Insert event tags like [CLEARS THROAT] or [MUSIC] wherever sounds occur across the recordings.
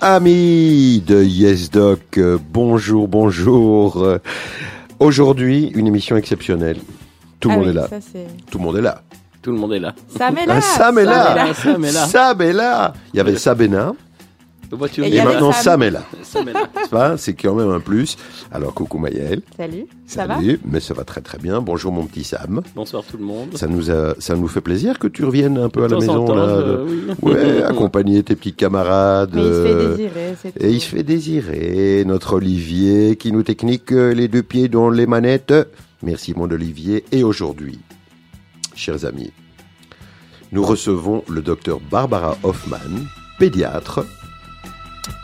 Amis de YesDoc, euh, bonjour, bonjour. Euh, Aujourd'hui, une émission exceptionnelle. Tout le Ah monde oui, est là. ça, Tout le monde est là. Tout le monde est là. Sam est là. Ah, Sam est là. Sam est là. Sam est là. Il y avait Sabena Et et maintenant Sam. Sam est là. C'est pas [LAUGHS] C'est quand même un plus. Alors coucou Maëlle. Salut. Ça va? Salut. Mais ça va très très bien. Bonjour mon petit Sam. Bonsoir tout le monde. Ça nous a, ça nous fait plaisir que tu reviennes un peu à la maison temps, là. je- oui. [LAUGHS] Ouais, accompagner tes petits camarades. Mais il se fait euh, désirer, tout. Et il se fait désirer, notre Olivier, qui nous technique euh, les deux pieds dans les manettes. Merci mon Olivier. Et aujourd'hui, chers amis, nous recevons le docteur Barbara Hoffman, pédiatre,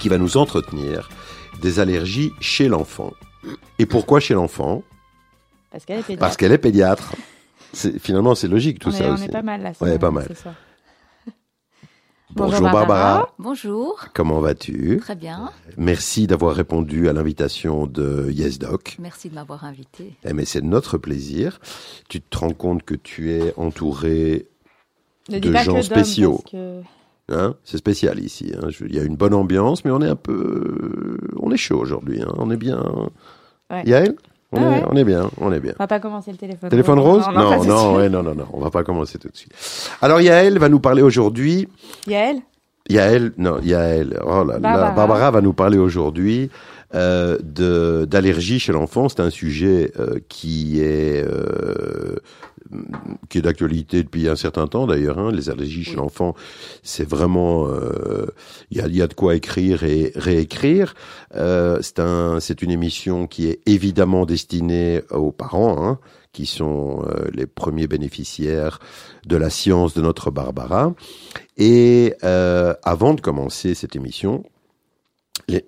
qui va nous entretenir des allergies chez l'enfant. Et pourquoi chez l'enfant? Parce qu'elle est pédiatre. Parce qu'elle est pédiatre. C'est- Finalement, c'est logique tout on, ça est, on aussi. est pas mal là. Ouais, ce- pas mal. ce soir. [LAUGHS] Bonjour, Bonjour, Barbara. Barbara. Bonjour, Comment vas-tu? Très bien. Merci d'avoir répondu à l'invitation de YesDoc. Merci de m'avoir invité. Eh, mais c'est notre plaisir. Tu te rends compte que tu es entouré, Ne de dis pas gens spéciaux. parce que- hein, c'est spécial ici. hein. Il y a une bonne ambiance, mais on est un peu, on est chaud aujourd'hui. hein. On est bien. Ouais. Yael, on, Ah est, ouais. on est bien, on est bien. On va pas commencer le téléphone. Téléphone rose Non, Non, non, suite. ouais, non, non, non. On va pas commencer tout de suite. Alors Yael va nous parler aujourd'hui. Yael? Yael, non, Yael. Oh là là, Barbara. Barbara va nous parler aujourd'hui euh, de d'allergie chez l'enfant. C'est un sujet euh, qui est euh, qui est d'actualité depuis un certain temps d'ailleurs. Hein. Les allergies chez l'enfant, c'est vraiment euh, il y, a, y a de quoi écrire et réécrire. Euh, c'est un c'est une émission qui est évidemment destinée aux parents. Hein, qui sont euh, les premiers bénéficiaires de la science de notre Barbara. Et euh, avant de commencer cette émission,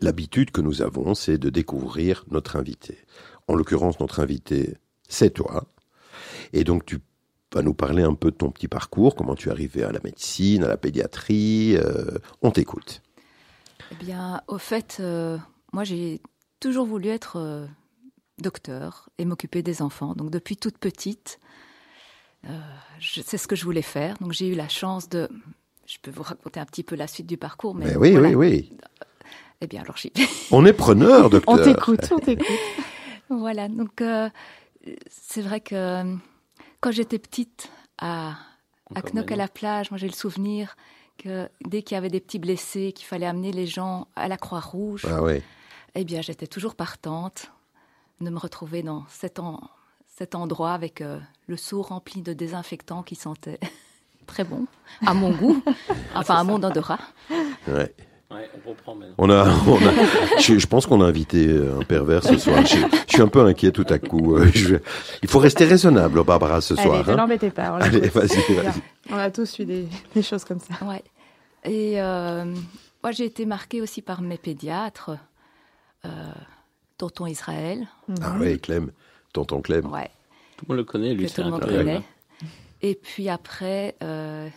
l'habitude que nous avons, c'est de découvrir notre invité. En l'occurrence, notre invité, c'est toi. Et donc, tu vas nous parler un peu de ton petit parcours, comment tu es arrivé à la médecine, à la pédiatrie. euh, on t'écoute. Eh bien, au fait, euh, moi j'ai toujours voulu être euh, docteur et m'occuper des enfants. Donc depuis toute petite, c'est ce que je voulais faire. Donc j'ai eu la chance de... Je peux vous raconter un petit peu la suite du parcours, mais, Mais oui, voilà. oui, oui. Eh bien, alors On est preneur, [LAUGHS] docteur. On t'écoute, on t'écoute. Voilà, donc c'est vrai que quand j'étais petite à, à Knock à la plage, moi j'ai le souvenir que dès qu'il y avait des petits blessés, qu'il fallait amener les gens à la Croix-Rouge, Ah ouais. eh bien j'étais toujours partante de me retrouver dans cet, en- cet endroit avec euh, le seau rempli de désinfectants qui sentait [LAUGHS] très bon, à mon goût, [LAUGHS] enfin à mon odorat. ouais. On comprend maintenant. On a, [LAUGHS] on a- je, je pense qu'on a invité euh, un pervers ce soir. Je, je suis un peu inquiet tout à coup. Euh, je- il faut rester raisonnable, Barbara, ce Allez, soir. ne hein. l'embêtez pas. on Allez, vas-y, vas-y. On a tous eu des, des choses comme ça. Ouais. Et euh, moi, j'ai été marquée aussi par mes pédiatres, euh, tonton Israël, Ah oui, Clem, tonton Clem. ouais, Tout le monde le connaît, lui, tout le monde connaît. Et puis après, euh,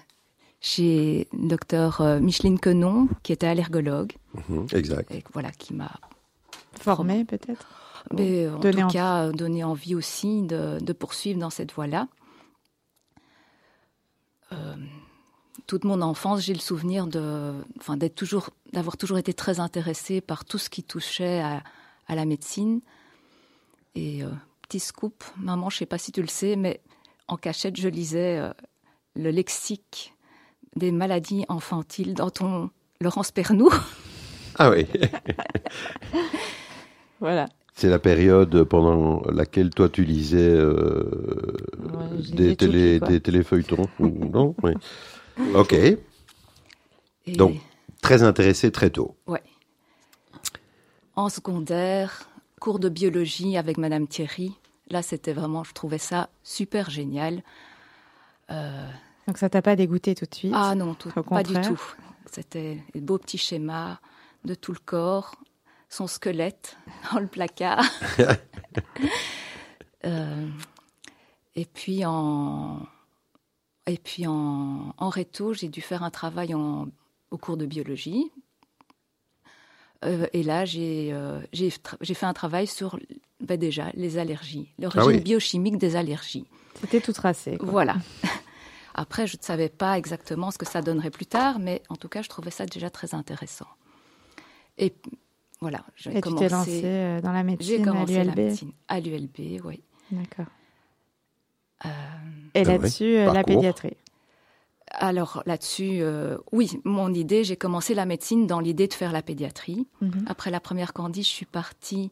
j'ai docteur euh, Micheline Quenon, qui était allergologue, Mhm, exact. et voilà, qui m'a, Formé peut-être mais, en tout envie. cas, euh, donné envie aussi de, de poursuivre dans cette voie-là. Euh, toute mon enfance, j'ai le souvenir de, enfin, d'être toujours, d'avoir toujours été très intéressée par tout ce qui touchait à, à la médecine. Et euh, petit scoop, maman, je sais pas si tu le sais, mais en cachette, je lisais euh, le lexique des maladies infantiles dans ton Laurence Pernoud. Ah oui, [LAUGHS] Voilà. c'est la période pendant laquelle toi tu lisais euh, Ouais, des, télé, téléfeuilletons. [LAUGHS] non oui. Ok, Et- Donc. très intéressé très tôt. Ouais. En secondaire, cours de biologie avec Madame Thierry. Là, c'était vraiment, je trouvais ça super génial. Euh, Donc ça t'a pas dégoûté tout de suite? Ah non, tout- Au pas du contraire. tout. C'était des beaux petits schémas de tout le corps, son squelette [LAUGHS] dans le placard. [LAUGHS] Euh, et puis en et puis en, en réto, j'ai dû faire un travail en, au cours de biologie. Euh, et là, j'ai euh, j'ai fait un travail sur ben déjà les allergies, l'origine oui. biochimique des allergies. C'était tout tracé. quoi. Voilà. [LAUGHS] Après, je ne savais pas exactement ce que ça donnerait plus tard, mais en tout cas, je trouvais ça déjà très intéressant. Et voilà, j'ai Et tu commencé. t'es lancée euh, dans la J'ai médecine à commencé la l'ULB. médecine à l'ULB, oui. D'accord. Euh, Et Ah ouais, là-dessus, euh, la pédiatrie. alors là-dessus, euh, oui, mon idée, j'ai commencé la médecine dans l'idée de faire la pédiatrie. Mhm. Après la première candie, je suis partie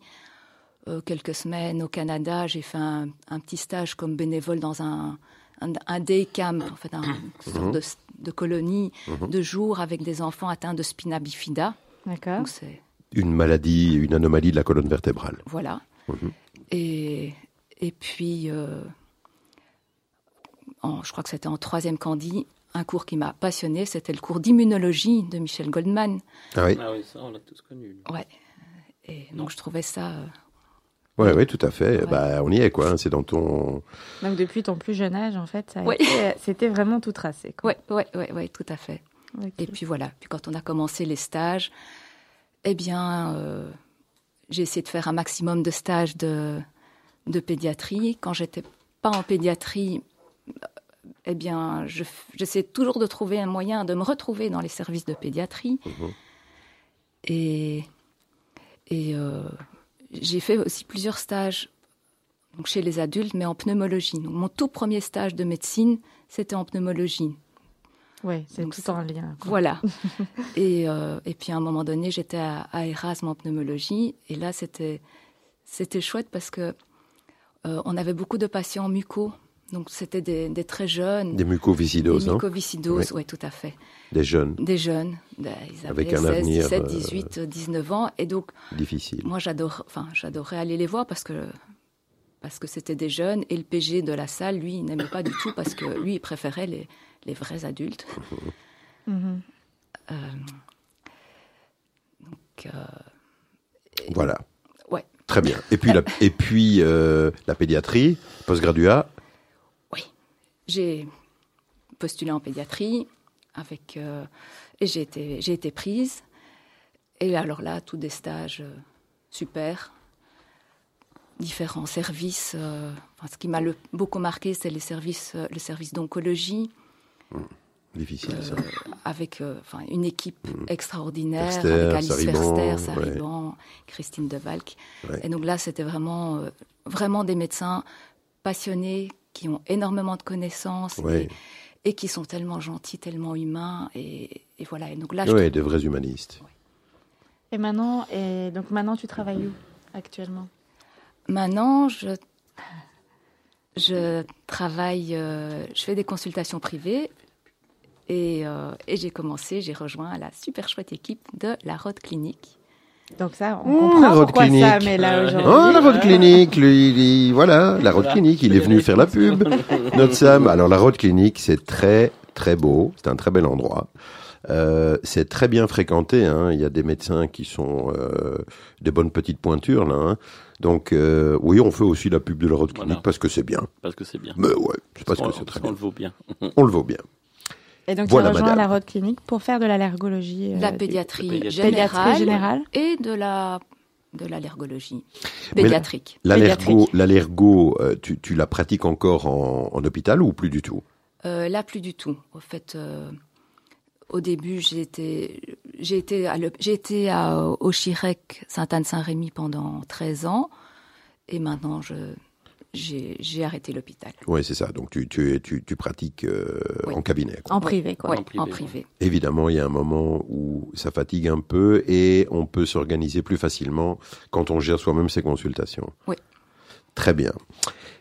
euh, quelques semaines au Canada. J'ai fait un, un petit stage comme bénévole dans un, un, un day camp, en fait, un une sorte de, de colonie de jour avec des enfants atteints de spina bifida. D'accord. Donc c'est Une maladie, une anomalie de la colonne vertébrale. voilà. Mhm. Et, et puis, euh, en- je crois que c'était en troisième candie, un cours qui m'a passionné, c'était le cours d'immunologie de Michel Goldman. Ah oui, Ah oui, ça, on l'a tous connu. Ouais. Et donc je trouvais ça. Euh, ouais, ouais, tout à fait. Ouais. Bah, on y est, quoi. hein, C'est dans ton. Donc depuis ton plus jeune âge, en fait, ça a Oui. été- c'était vraiment tout tracé. Quoi. Ouais, ouais, ouais, ouais, tout à fait. Et puis voilà. Puis quand on a commencé les stages, eh bien, euh, j'ai essayé de faire un maximum de stages de, de pédiatrie. Quand j'étais pas en pédiatrie, eh bien, je f- j'essayais toujours de trouver un moyen de me retrouver dans les services de pédiatrie. Et, et euh, j'ai fait aussi plusieurs stages donc chez les adultes, mais en pneumologie. Donc, mon tout premier stage de médecine, c'était en pneumologie. Oui, c'est tout ça- en lien. quoi. Voilà. [LAUGHS] et, euh, et puis à un moment donné, j'étais à, à Erasme en pneumologie. Et là, c'était, c'était chouette parce que euh, on avait beaucoup de patients mucos. Donc c'était des, des très jeunes. Des mucoviscidoses, des hein, mucoviscidoses, oui, tout à fait. des jeunes, Des jeunes. Des- Ils avaient Avec un 16, avenir, 17, euh, 18, 19 ans. Et donc, difficiles. moi, j'adore, enfin, j'adorais aller les voir parce que parce que c'était des jeunes et le PG de la salle, lui, il n'aimait pas du tout parce que lui, il préférait les, les vrais adultes. [LAUGHS] Mhm. Euh, donc, euh, Voilà. ouais, Très bien. Et puis, la, et puis euh, la pédiatrie, postgraduat. J'ai postulé en pédiatrie avec euh, et j'ai été j'ai été prise. Et alors là, tous des stages euh, super, différents services. euh, enfin, ce qui m'a le- beaucoup marqué, c'est les services, le service d'oncologie. Difficile, ça. avec euh, une équipe extraordinaire, Verster, avec Alice Sariban, Verster, ouais. Sariban, Christine Devalc. Ouais. Et donc là, c'était vraiment, vraiment des médecins passionnés qui ont énormément de connaissances et, et qui sont tellement gentils, tellement humains. Et, et voilà. Et donc là, je Oui, des vrais humanistes. Et maintenant, et donc maintenant, tu travailles où actuellement? Maintenant, je, je travaille, euh, je fais des consultations privées et, euh, et j'ai commencé, j'ai rejoint la super chouette équipe de la Rode Clinique. Donc ça, on Mmh, comprend la road pourquoi clinique. ça mais là Euh, aujourd'hui. Oh, la road clinique, lui, il- voilà, la road Voilà. clinique, il est venu faire la pub. [LAUGHS] Notre Sam, alors la road clinique, c'est très, très beau, c'est un très bel endroit. Euh, c'est très bien fréquenté, hein. il y a des médecins qui sont euh, des bonnes petites pointures là. hein. Donc euh, oui, on fait aussi la pub de la road clinique Voilà. parce que c'est bien. Parce que c'est bien. Mais ouais, c'est parce On- que c'est très on bien. le vaut bien. On le vaut bien. Et donc Voilà, tu as rejoint madame. la Rode Clinique pour faire de l'allergologie. De la euh, pédiatrie, pédiatrie. générale, pédiatrie générale. et de la de l'allergologie pédiatrique. L'allergo, euh, tu, tu la pratiques encore en, en hôpital ou plus du tout? Euh, là, plus du tout. Au fait, euh, au début, j'ai été, j'ai été, à l'hôp- j'ai été à, au Chirec Sainte-Anne-Saint-Rémy pendant 13 ans. Et maintenant, je, j'ai, arrêté l'hôpital. Oui, c'est ça. Donc tu, tu, es- tu, tu pratiques euh, Oui. en cabinet. quoi. En privé, quoi. Ouais, En privé, en ouais. privé. Évidemment, il y a un moment où ça fatigue un peu et on peut s'organiser plus facilement quand on gère soi-même ses consultations. Oui. Très bien.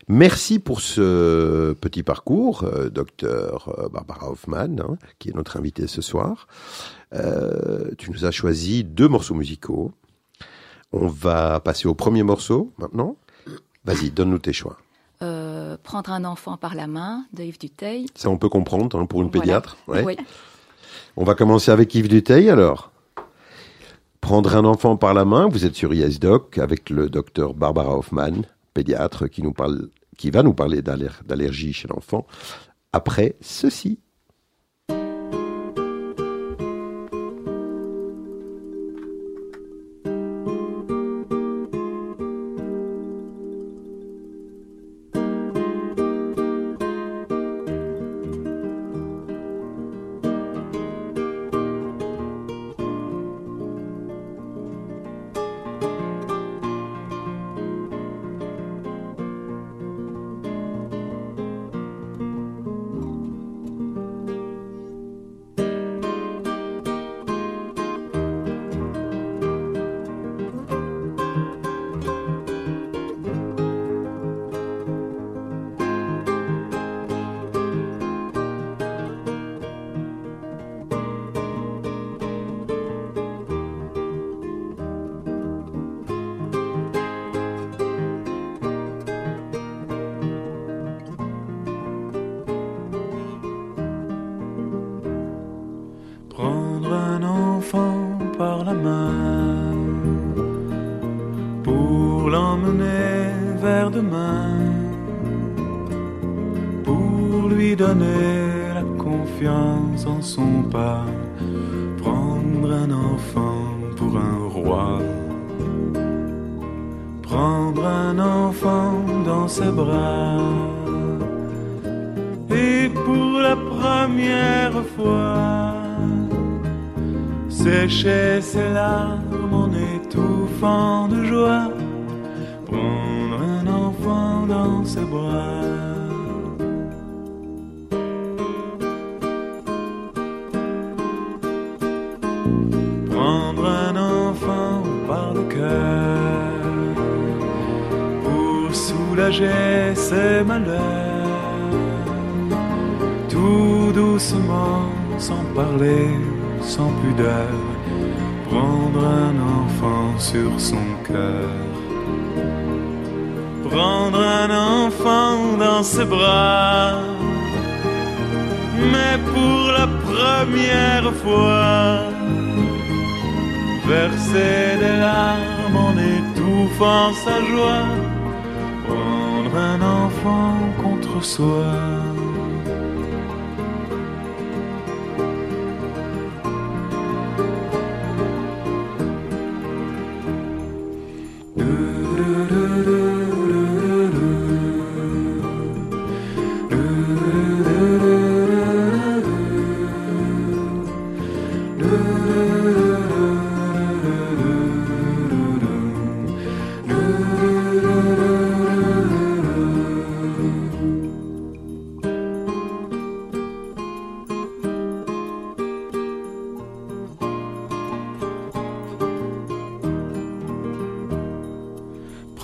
Merci pour ce petit parcours, euh, docteur euh, Barbara Hoffman, hein, qui est notre invitée ce soir. Euh, tu nous as choisi deux morceaux musicaux. On va passer au premier morceau maintenant. Vas-y, donne-nous tes choix. Euh, prendre un enfant par la main de Yves Duteil. Ça, on peut comprendre hein, pour une Voilà. pédiatre. ouais. Oui. On va commencer avec Yves Duteil alors. Prendre un enfant par la main, vous êtes sur ISDoc avec le docteur Barbara Hoffman, pédiatre, qui, nous parle, qui va nous parler d'aller- d'allergie chez l'enfant. Après ceci. Première fois, sécher ses larmes en étouffant de joie, prendre un enfant dans ses bras. Prendre un enfant par le cœur. Pour soulager ses malheurs, sans parler, sans pudeur, prendre un enfant sur son cœur. Prendre un enfant dans ses bras, mais pour la première fois, verser des larmes en étouffant sa joie, prendre un enfant contre soi.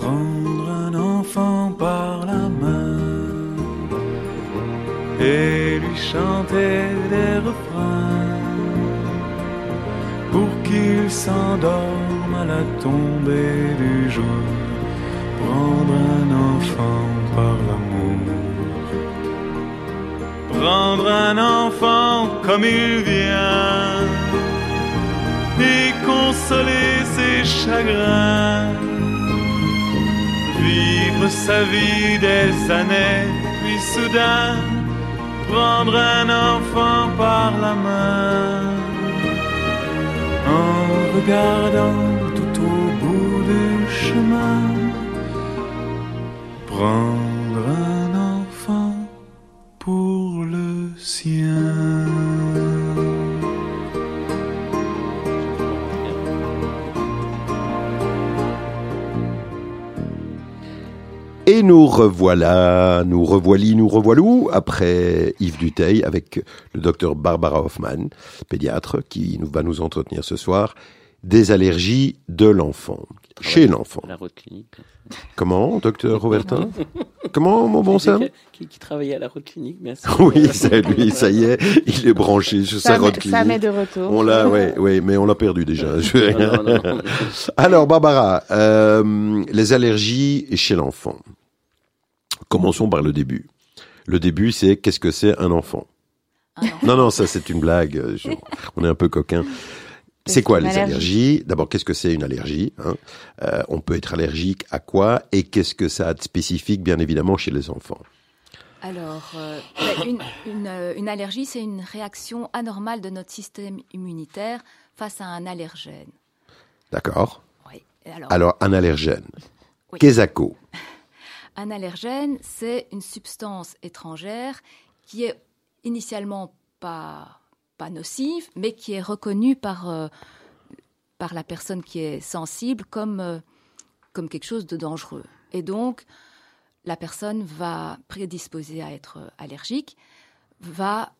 Prendre un enfant par la main et lui chanter des refrains pour qu'il s'endorme à la tombée du jour. Prendre un enfant par l'amour. Prendre un enfant comme il vient et consoler ses chagrins vivre sa vie des années, puis soudain prendre un enfant par la main, en regardant tout au bout du chemin, prendre revoilà, nous revoilì, nous revoilou après Yves Duteil avec le docteur Barbara Hoffman, pédiatre, qui nous, va nous entretenir ce soir des allergies de l'enfant, chez l'enfant. La route clinique. Comment, docteur Robertin? Comment, mon bon Sam? qui, qui travaillait à la route clinique, bien sûr. [LAUGHS] Oui, c'est lui, ça y est, il est branché sur sa route met- ça met clinique. de retour. On l'a, ouais, [LAUGHS] ouais, mais on l'a perdu déjà. Je vais- Non, non, [LAUGHS] non. Alors, Barbara, euh, les allergies chez l'enfant. Commençons par le début. Le début, c'est qu'est-ce que c'est un enfant? Non, non, ça c'est une blague. euh, je- [LAUGHS] on est un peu coquin. C'est quoi les allergie. allergies? D'abord, qu'est-ce que c'est une allergie hein? Euh, On peut être allergique à quoi? Et qu'est-ce que ça a de spécifique, bien évidemment, chez les enfants? Alors, euh, une, une, une allergie, c'est une réaction anormale de notre système immunitaire face à un allergène. D'accord Oui. Alors, Alors, un allergène. Oui. Quesaco. [LAUGHS] un allergène, c'est une substance étrangère qui est initialement pas, pas nocive, mais qui est reconnue par, euh, par la personne qui est sensible comme, euh, comme quelque chose de dangereux. Et donc, la personne va prédisposer à être euh, allergique, va,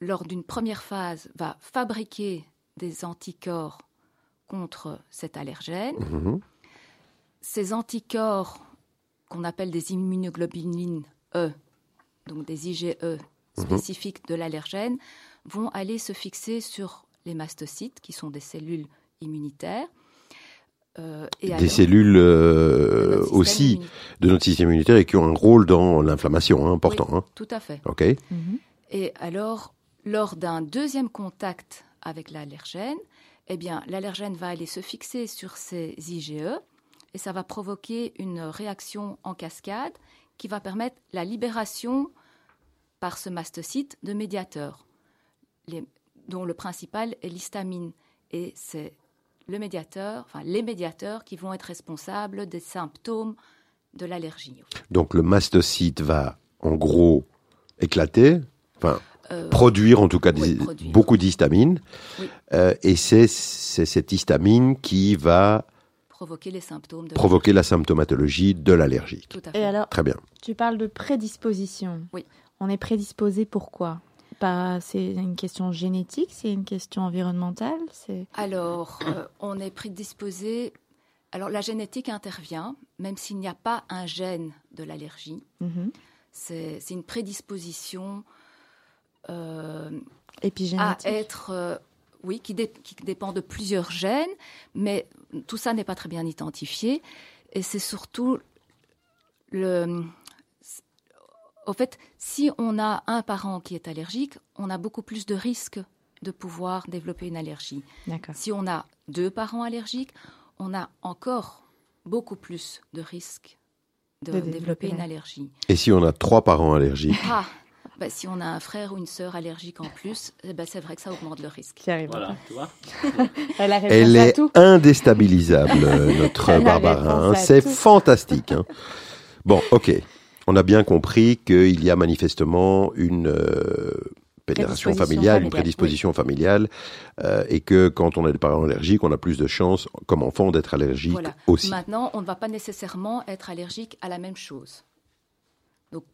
lors d'une première phase, va fabriquer des anticorps contre cet allergène. Mhm. Ces anticorps qu'on appelle des immunoglobulines E, donc des IgE spécifiques de l'allergène, vont aller se fixer sur les mastocytes, qui sont des cellules immunitaires. Euh, et Des alors- cellules euh, aussi immunitaire. de notre système immunitaire et qui ont un rôle dans l'inflammation, hein, important. Oui, hein. Tout à fait. Ok. Mhm. Et alors, lors d'un deuxième contact avec l'allergène, eh bien, l'allergène va aller se fixer sur ces IgE et ça va provoquer une réaction en cascade qui va permettre la libération par ce mastocyte de médiateurs, les- dont le principal est l'histamine. Et c'est le médiateur, enfin les médiateurs qui vont être responsables des symptômes de l'allergie. Donc le mastocyte va en gros éclater, enfin Euh, produire en tout cas oui, des- produire. beaucoup d'histamine. Oui. Euh, et c'est cette histamine qui va provoquer les symptômes de provoquer la symptomatologie de l'allergie. Tout à Et fait. alors, Très bien. tu parles de prédisposition. Oui. On est prédisposé pourquoi Pas, C'est une question génétique, c'est une question environnementale c'est... Alors, euh, on est prédisposé. Alors, la génétique intervient, même s'il n'y a pas un gène de l'allergie. Mhm. C'est c'est une prédisposition euh, à Épigénétique. être, euh, oui, qui, dé- qui dépend de plusieurs gènes, mais tout ça n'est pas très bien identifié. Et c'est surtout le. Au fait, si on a un parent qui est allergique, on a beaucoup plus de risques de pouvoir développer une allergie. D'accord. Si on a deux parents allergiques, on a encore beaucoup plus de risques de, De développer, développer une allergie. Et si on a trois parents allergiques, Ah, bah, si on a un frère ou une sœur allergique en plus, eh ben, c'est vrai que ça augmente le risque. Qui arrive. Voilà, tu vois. [LAUGHS] Elle est tout. indéstabilisable, [LAUGHS] notre Elle Barbara. hein. C'est fantastique. hein. Bon, ok. On a bien compris qu'il y a manifestement une euh, pénération Prédisposition familiale, une prédisposition familiale, euh, et que quand on a des parents allergiques, on a plus de chances, comme enfant, d'être allergique Voilà. aussi. Maintenant, on ne va pas nécessairement être allergique à la même chose. Donc,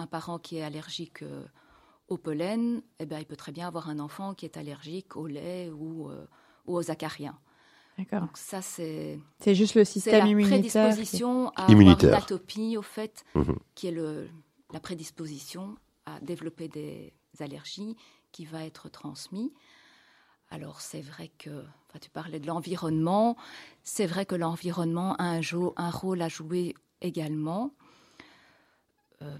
un parent qui est allergique euh, au pollen, eh ben, il peut très bien avoir un enfant qui est allergique au lait ou, euh, ou aux acariens. D'accord. Donc ça, c'est C'est juste le c'est système la immunitaire. qui- prédisposition à Immunitaire. avoir une atopie, au fait, Mhm. qui est le, la prédisposition à développer des allergies qui va être transmise. Alors c'est vrai que, enfin, tu parlais de l'environnement, c'est vrai que l'environnement a un, jo- un rôle à jouer également. Euh,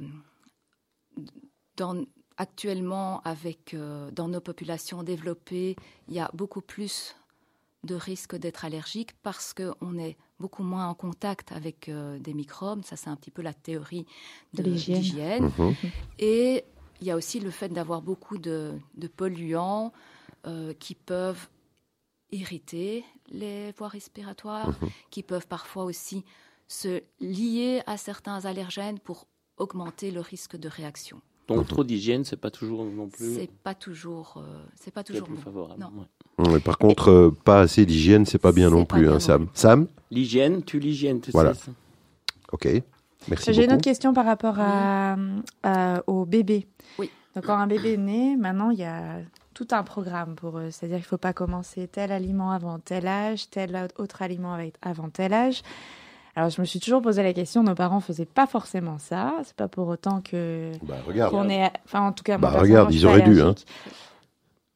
dans, actuellement, avec, euh, dans nos populations développées, il y a beaucoup plus de risques d'être allergique parce qu'on est beaucoup moins en contact avec euh, des microbes. Ça, c'est un petit peu la théorie de l'hygiène. Mhm. Et il y a aussi le fait d'avoir beaucoup de, de polluants euh, qui peuvent irriter les voies respiratoires, qui peuvent parfois aussi se lier à certains allergènes pour augmenter le risque de réaction. Donc trop d'hygiène, c'est pas toujours non plus C'est pas toujours, euh, c'est pas toujours plus bon. favorable. Non. ouais. Ouais, par contre, euh, pas assez d'hygiène, c'est pas bien non pas plus, bien hein, non Sam. plus. Sam L'hygiène, tu l'hygiène, tu Voilà. sais. ça. Ok. Merci J'ai une autre question par rapport à, à- au bébé. Oui. Donc quand un bébé est né, maintenant il y a tout un programme pour eux. C'est-à-dire qu'il ne faut pas commencer tel aliment avant tel âge, tel autre aliment avec- avant tel âge. Alors je me suis toujours posé la question, nos parents faisaient pas forcément ça. C'est pas pour autant que Bah, regarde. qu'on est, enfin en tout cas, moi, Bah, regarde, je ils suis pas auraient dû, hein. allergique.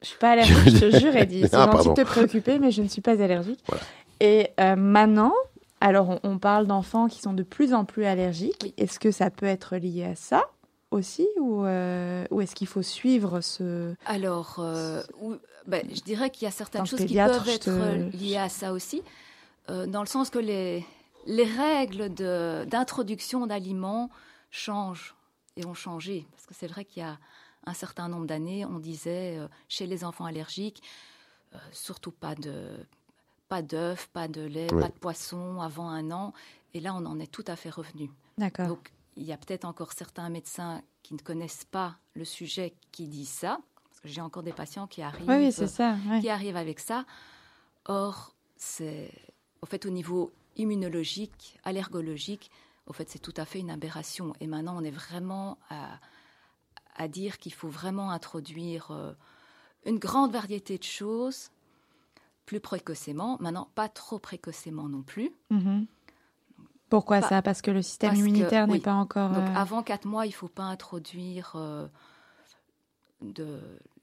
Je suis pas allergique, je te [LAUGHS] jure, Eddie. C'est Ah, gentil de te préoccuper, mais je ne suis pas allergique. Voilà. Et euh, maintenant, alors on, on parle d'enfants qui sont de plus en plus allergiques. Oui. Est-ce que ça peut être lié à ça aussi, ou, euh, ou est-ce qu'il faut suivre ce Alors, euh, ou- ben, je dirais qu'il y a certaines Tant choses qui peuvent être te- liées à ça aussi, euh, dans le sens que les, les règles d'introduction d'aliments changent et ont changé. Parce que c'est vrai qu'il y a un certain nombre d'années, on disait euh, chez les enfants allergiques, euh, surtout pas de pas d'œufs, pas de lait, Ouais. pas de poisson avant un an. Et là, on en est tout à fait revenu. D'accord. Donc, il y a peut-être encore certains médecins qui ne connaissent pas le sujet qui disent ça. Parce que j'ai encore des patients qui arrivent, Oui, oui, c'est ça. ouais. qui arrivent avec ça. Or, c'est, au fait, au niveau immunologique, allergologique, au fait, c'est tout à fait une aberration. Et maintenant, on est vraiment à, à dire qu'il faut vraiment introduire euh, une grande variété de choses plus précocement. Maintenant, pas trop précocement non plus. Mhm. Pourquoi Pas- ça? Parce que le système parce immunitaire n'est oui. pas encore. Donc euh, avant quatre mois, il ne faut pas introduire euh, de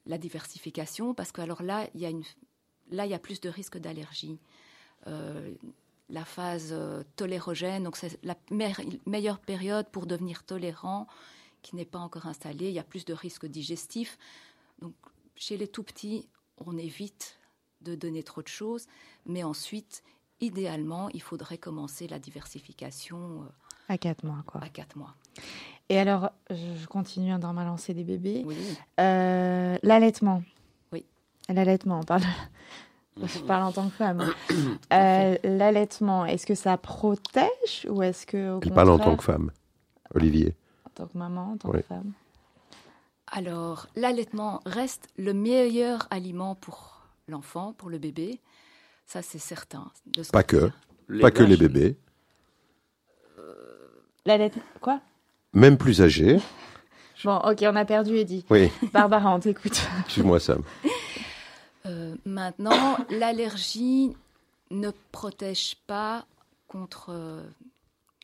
la diversification parce que alors là, il y a une, là, il y a plus de risques d'allergie. Euh, la phase euh, tolérogène, donc c'est la me- meilleure période pour devenir tolérant, qui n'est pas encore installée. Il y a plus de risques digestifs. Donc chez les tout petits, on évite de donner trop de choses, mais ensuite, idéalement, il faudrait commencer la diversification à 4 mois, quoi. à 4 mois. Et alors, je continue dans ma lancée des bébés. Oui. Euh, L'allaitement. Oui. L'allaitement, on parle. Je parle en tant que femme. [CLEARS THROAT] Euh, L'allaitement, est-ce que ça protège ou est-ce que. Au Elle parle en tant que femme, Olivier. En tant que maman, en tant Oui. que femme. Alors, l'allaitement reste le meilleur aliment pour l'enfant, pour le bébé. Ça, c'est certain. de ce Pas que. Pas que les bébés. L'allaitement. Quoi? Même plus âgés. [LAUGHS] Bon, ok, on a perdu Eddie. Oui, Barbara, on t'écoute. excuse-moi Sam. [LAUGHS] Euh, maintenant, [COUGHS] l'allergie ne protège pas contre,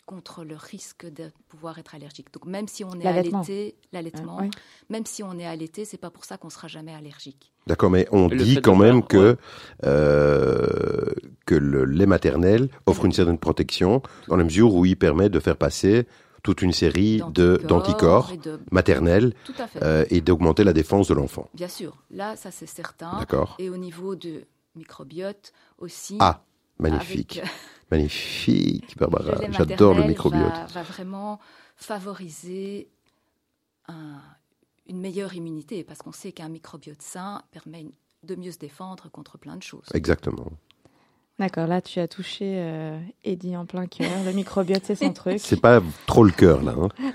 contre le risque de pouvoir être allergique. Donc, même si on est allaité, l'allaitement, Euh, oui. même si on est allaité, c'est pas pour ça qu'on sera jamais allergique. D'accord, mais on le dit quand même faire- que, ouais. euh, que le lait maternel offre une certaine protection dans la mesure où il permet de faire passer toute une série d'anticorps maternels euh, et d'augmenter la défense de l'enfant. Bien sûr, là, ça c'est certain. D'accord Et au niveau de microbiote aussi. Ah, magnifique. avec, euh, Magnifique, Barbara. [LAUGHS] J'adore le microbiote. Va, va vraiment favoriser un- une meilleure immunité parce qu'on sait qu'un microbiote sain permet de mieux se défendre contre plein de choses. Exactement. D'accord, là, tu as touché euh, Eddie en plein cœur. Le microbiote, c'est son truc. C'est pas trop le cœur, là.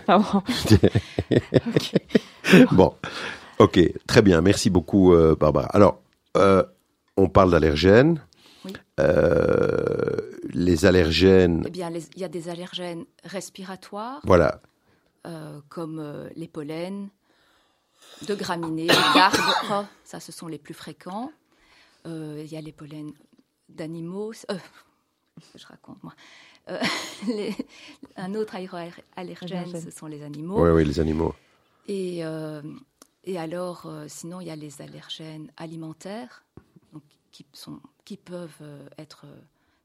hein. [LAUGHS] [LAUGHS] Bon, ok, très bien. Merci beaucoup, euh, Barbara. Alors, euh, on parle d'allergènes. Oui. Euh, les allergènes, Eh bien, il y a des allergènes respiratoires voilà, euh, comme euh, les pollens, de graminées, d'arbres, [COUGHS] ça ce sont les plus fréquents. Euh, il y a les pollens d'animaux, euh, [LAUGHS] je raconte moi. Euh, [LAUGHS] les- un autre aéroallergène, Allergène. ce sont les animaux. oui, oui, les animaux. Et, euh, et alors, euh, sinon, il y a les allergènes alimentaires, donc, qui, sont, qui peuvent euh, être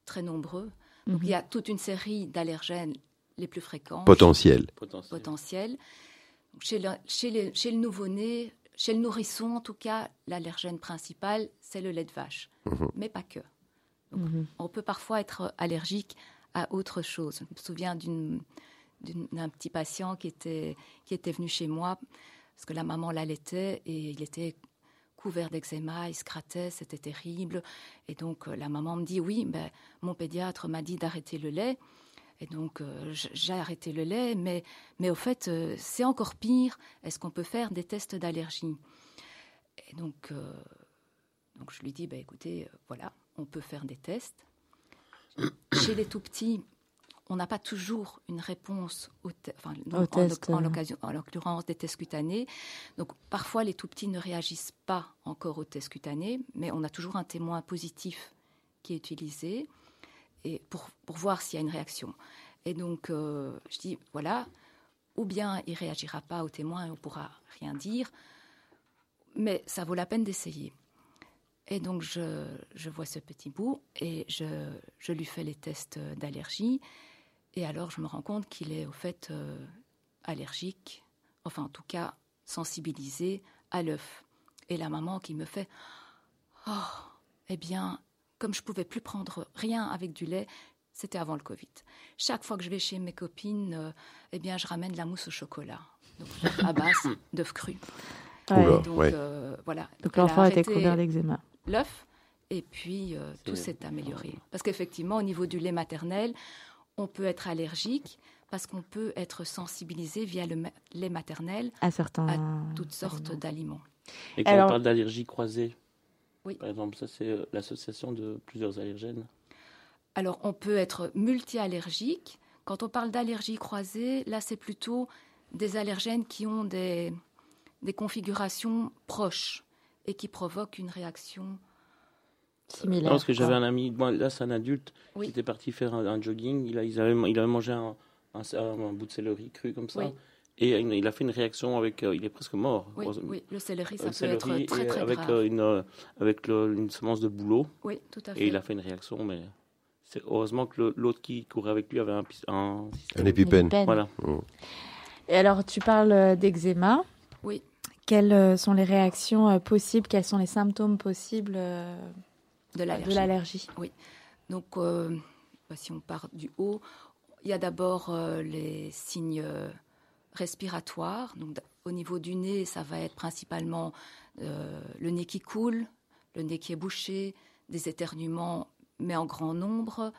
très nombreux. Donc, il y a toute une série d'allergènes les plus fréquents Potentiel. potentiel. potentiels. Donc, Chez le, chez les- chez le nouveau-né, chez le nourrisson en tout cas, l'allergène principal, c'est le lait de vache, mais pas que. Donc, Mhm. On peut parfois être allergique à autre chose. Je me souviens d'un petit patient qui était, qui était venu chez moi parce que la maman l'allaitait et il était couvert d'eczéma, il se grattait, c'était terrible. Et donc euh, la maman me dit oui, ben, mon pédiatre m'a dit d'arrêter le lait. Et donc euh, j'ai arrêté le lait, mais, mais au fait euh, c'est encore pire. Est-ce qu'on peut faire des tests d'allergie? Et donc, euh, donc je lui dis, ben, écoutez, voilà, on peut faire des tests. Chez les tout petits, on n'a pas toujours une réponse au enfin, en, test, en euh. en l'occurrence des tests cutanés. Donc parfois les tout petits ne réagissent pas encore aux tests cutanés, mais on a toujours un témoin positif qui est utilisé et pour, pour voir s'il y a une réaction. Et donc euh, je dis voilà, ou bien il réagira pas au témoin et on pourra rien dire, mais ça vaut la peine d'essayer. Et donc, je, je vois ce petit bout et je, je lui fais les tests d'allergie. Et alors, je me rends compte qu'il est au fait euh, allergique, enfin, en tout cas, sensibilisé à l'œuf. Et la maman qui me fait Oh, eh bien, comme je pouvais plus prendre rien avec du lait, c'était avant le Covid. Chaque fois que je vais chez mes copines, euh, eh bien, je ramène de la mousse au chocolat. Donc, à base d'œufs crus. Ouais. Donc, ouais. euh, voilà. Donc l'enfant était couvert d'eczéma. L'œuf et puis euh, tout s'est amélioré. Parce qu'effectivement, au niveau du lait maternel, on peut être allergique parce qu'on peut être sensibilisé via le ma- lait maternel À certains. à toutes sortes aliments. d'aliments. Et quand Alors- on parle d'allergie croisée, Oui. par exemple, ça c'est euh, l'association de plusieurs allergènes. Alors, on peut être multi-allergique. Quand on parle d'allergie croisée, là, c'est plutôt des allergènes qui ont des, des configurations proches et qui provoquent une réaction. Similaire. Non, parce que j'avais un ami, moi, là c'est un adulte, Oui. qui était parti faire un, un jogging, il, a, il, avait, il avait mangé un, un, un bout de céleri cru comme ça, Oui. et il, il a fait une réaction avec, euh, il est presque mort. Oui, le céleri, ça Le peut céleri, être très, très avec, grave. euh, une, euh, avec le- une semence de bouleau, Oui, tout à fait. et il a fait une réaction, mais c'est heureusement que l'autre qui courait avec lui avait un, un, Un épipène. Voilà. Et alors, tu parles euh, d'eczéma. Oui. Quelles euh, sont les réactions euh, possibles Quels sont les symptômes possibles euh, De l'allergie. l'allergie Donc, euh, bah, si on part du haut, il y a d'abord euh, les signes respiratoires. Donc, au niveau du nez, ça va être principalement euh, le nez qui coule, le nez qui est bouché, des éternuements, mais en grand nombre.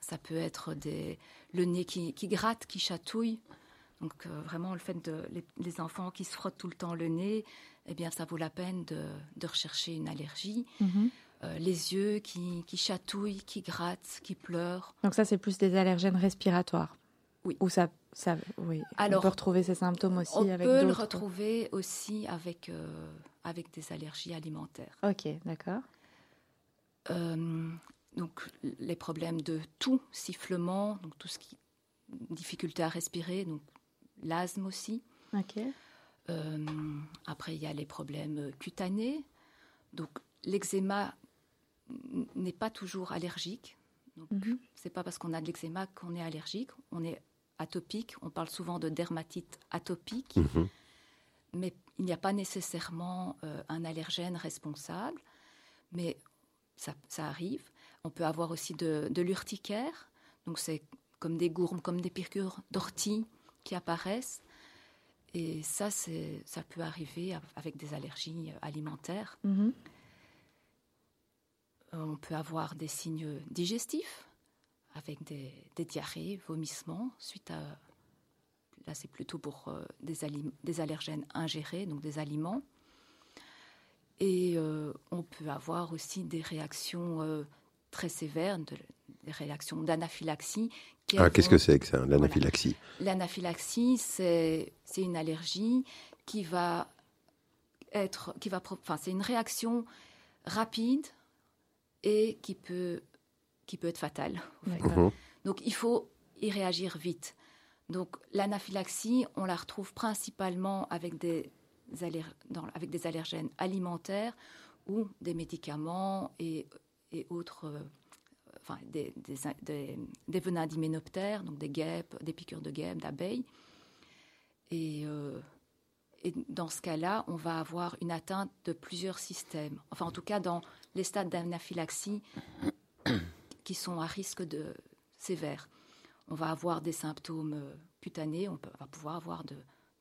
Ça peut être des, le nez qui, qui gratte, qui chatouille. Donc euh, vraiment, le fait de les, les enfants qui se frottent tout le temps le nez, eh bien, ça vaut la peine de, de rechercher une allergie. Mhm. Euh, les yeux qui, qui chatouillent, qui grattent, qui pleurent. Donc ça, c'est plus des allergènes respiratoires. Oui. Ou ça, ça, oui. Alors, on peut retrouver ces symptômes aussi On avec peut le retrouver aussi avec, euh, avec des allergies alimentaires. Ok, d'accord. Donc les problèmes de tout, sifflement, donc tout ce qui difficulté à respirer, donc l'asthme aussi. Euh, après, il y a les problèmes cutanés. Donc, l'eczéma n'est pas toujours allergique. Donc, Mhm. c'est pas parce qu'on a de l'eczéma qu'on est allergique. On est atopique. On parle souvent de dermatite atopique, Mhm. mais il n'y a pas nécessairement euh, un allergène responsable. Mais ça, ça arrive. On peut avoir aussi de, de l'urticaire. Donc, c'est comme des gourmes, comme des piqûres d'ortie qui apparaissent. Et ça, c'est, ça peut arriver av- avec des allergies euh, alimentaires. Mhm. On peut avoir des signes digestifs avec des, des diarrhées, vomissements, suite à... Là, c'est plutôt pour euh, des, des allergènes ingérés, donc des aliments. Et euh, on peut avoir aussi des réactions euh, très sévères, de- des réactions d'anaphylaxie. Ah, qu'est-ce que c'est que ça, l'anaphylaxie? L'anaphylaxie, c'est c'est une allergie qui va être, qui va, enfin, c'est une réaction rapide et qui peut, qui peut être fatale. en fait. D'accord. Mhm. Donc, il faut y réagir vite. Donc, l'anaphylaxie, on la retrouve principalement avec des, aller- dans- avec des allergènes alimentaires ou des médicaments et, et autres, euh, des, venins d'hyménoptères, donc des guêpes, des piqûres de guêpes, d'abeilles. Et, euh, et dans ce cas-là, on va avoir une atteinte de plusieurs systèmes. Enfin, en tout cas, dans les stades d'anaphylaxie [COUGHS] qui sont à risque de sévère. On va avoir des symptômes euh, cutanés, on, peut, va pouvoir avoir de,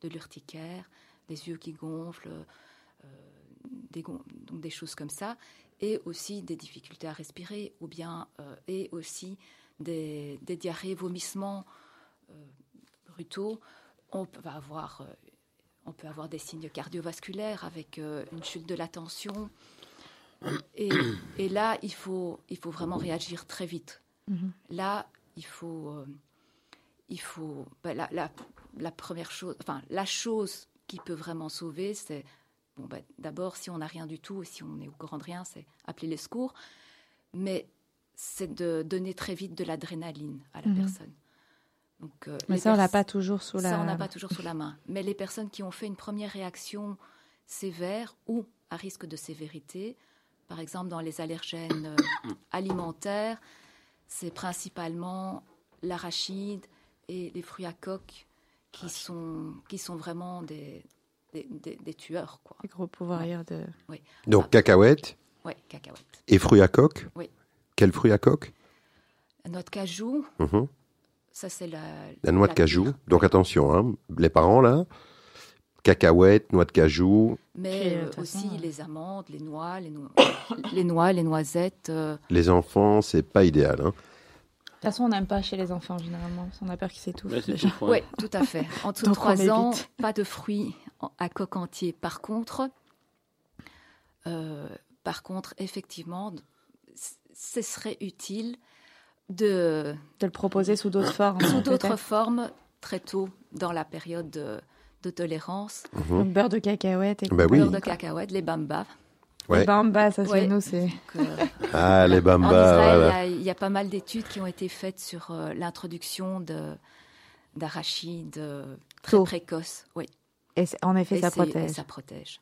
l'urticaire, des yeux qui gonflent, euh, donc des choses comme ça, et aussi des difficultés à respirer, ou bien euh, et aussi des, des diarrhées, vomissements euh, brutaux. On peut avoir, euh, on peut avoir des signes cardiovasculaires avec une chute de la tension. Et, et là, il faut, il faut vraiment réagir très vite. Mhm. Là, il faut, il faut la, la- la première chose, enfin la chose qui peut vraiment sauver, c'est bon, ben, d'abord si on n'a rien du tout, si on est au courant de rien, c'est appeler les secours, mais c'est de donner très vite de l'adrénaline à la Mhm. personne. Donc, euh, Mais ça, on pers- pas toujours sous la. ça, on n'a pas toujours sous la main. Mais les personnes qui ont fait une première réaction sévère ou à risque de sévérité, par exemple dans les allergènes euh, alimentaires, c'est principalement l'arachide et les fruits à coque qui sont, qui sont vraiment des, des, des- des tueurs. Quoi. Les gros pouvoirs de. Donc, cacahuètes Ouais, cacahuètes. et fruits à coque Oui. Quels fruits à coque Notre cajou, Mhm. ça c'est la... La noix de cajou. pire. Donc, attention, hein, les parents, là, cacahuètes, noix de cajou, Mais euh, façon, aussi euh, les amandes, les noix, les, noix, [COUGHS] les noix, les noisettes. euh, les enfants, c'est pas idéal. Hein. De toute façon, on n'aime pas chez les enfants généralement. parce qu'on a peur qu'ils s'étouffent. Oui, ouais. tout à fait. En [LAUGHS] dessous de Donc, on 3 ans, pas de fruits à coque entier. Par contre, euh, par contre, effectivement, ce serait utile de, De le proposer sous d'autres [COUGHS] formes. sous d'autres formes très tôt dans la période de, de tolérance. Mhm. Beurre de cacahuète et Bah oui. Beurre de cacahuète, les bambas. Ouais. Les bambas, ça c'est Ouais. nous, c'est. Euh, [LAUGHS] Ah, les en bambas, Israël, il y voilà. a- il y, a pas mal d'études qui ont été faites sur euh, l'introduction de d'arachides euh, très Tôt. précoces. Oui. Et c'est- en effet, Et ça protège. ça protège.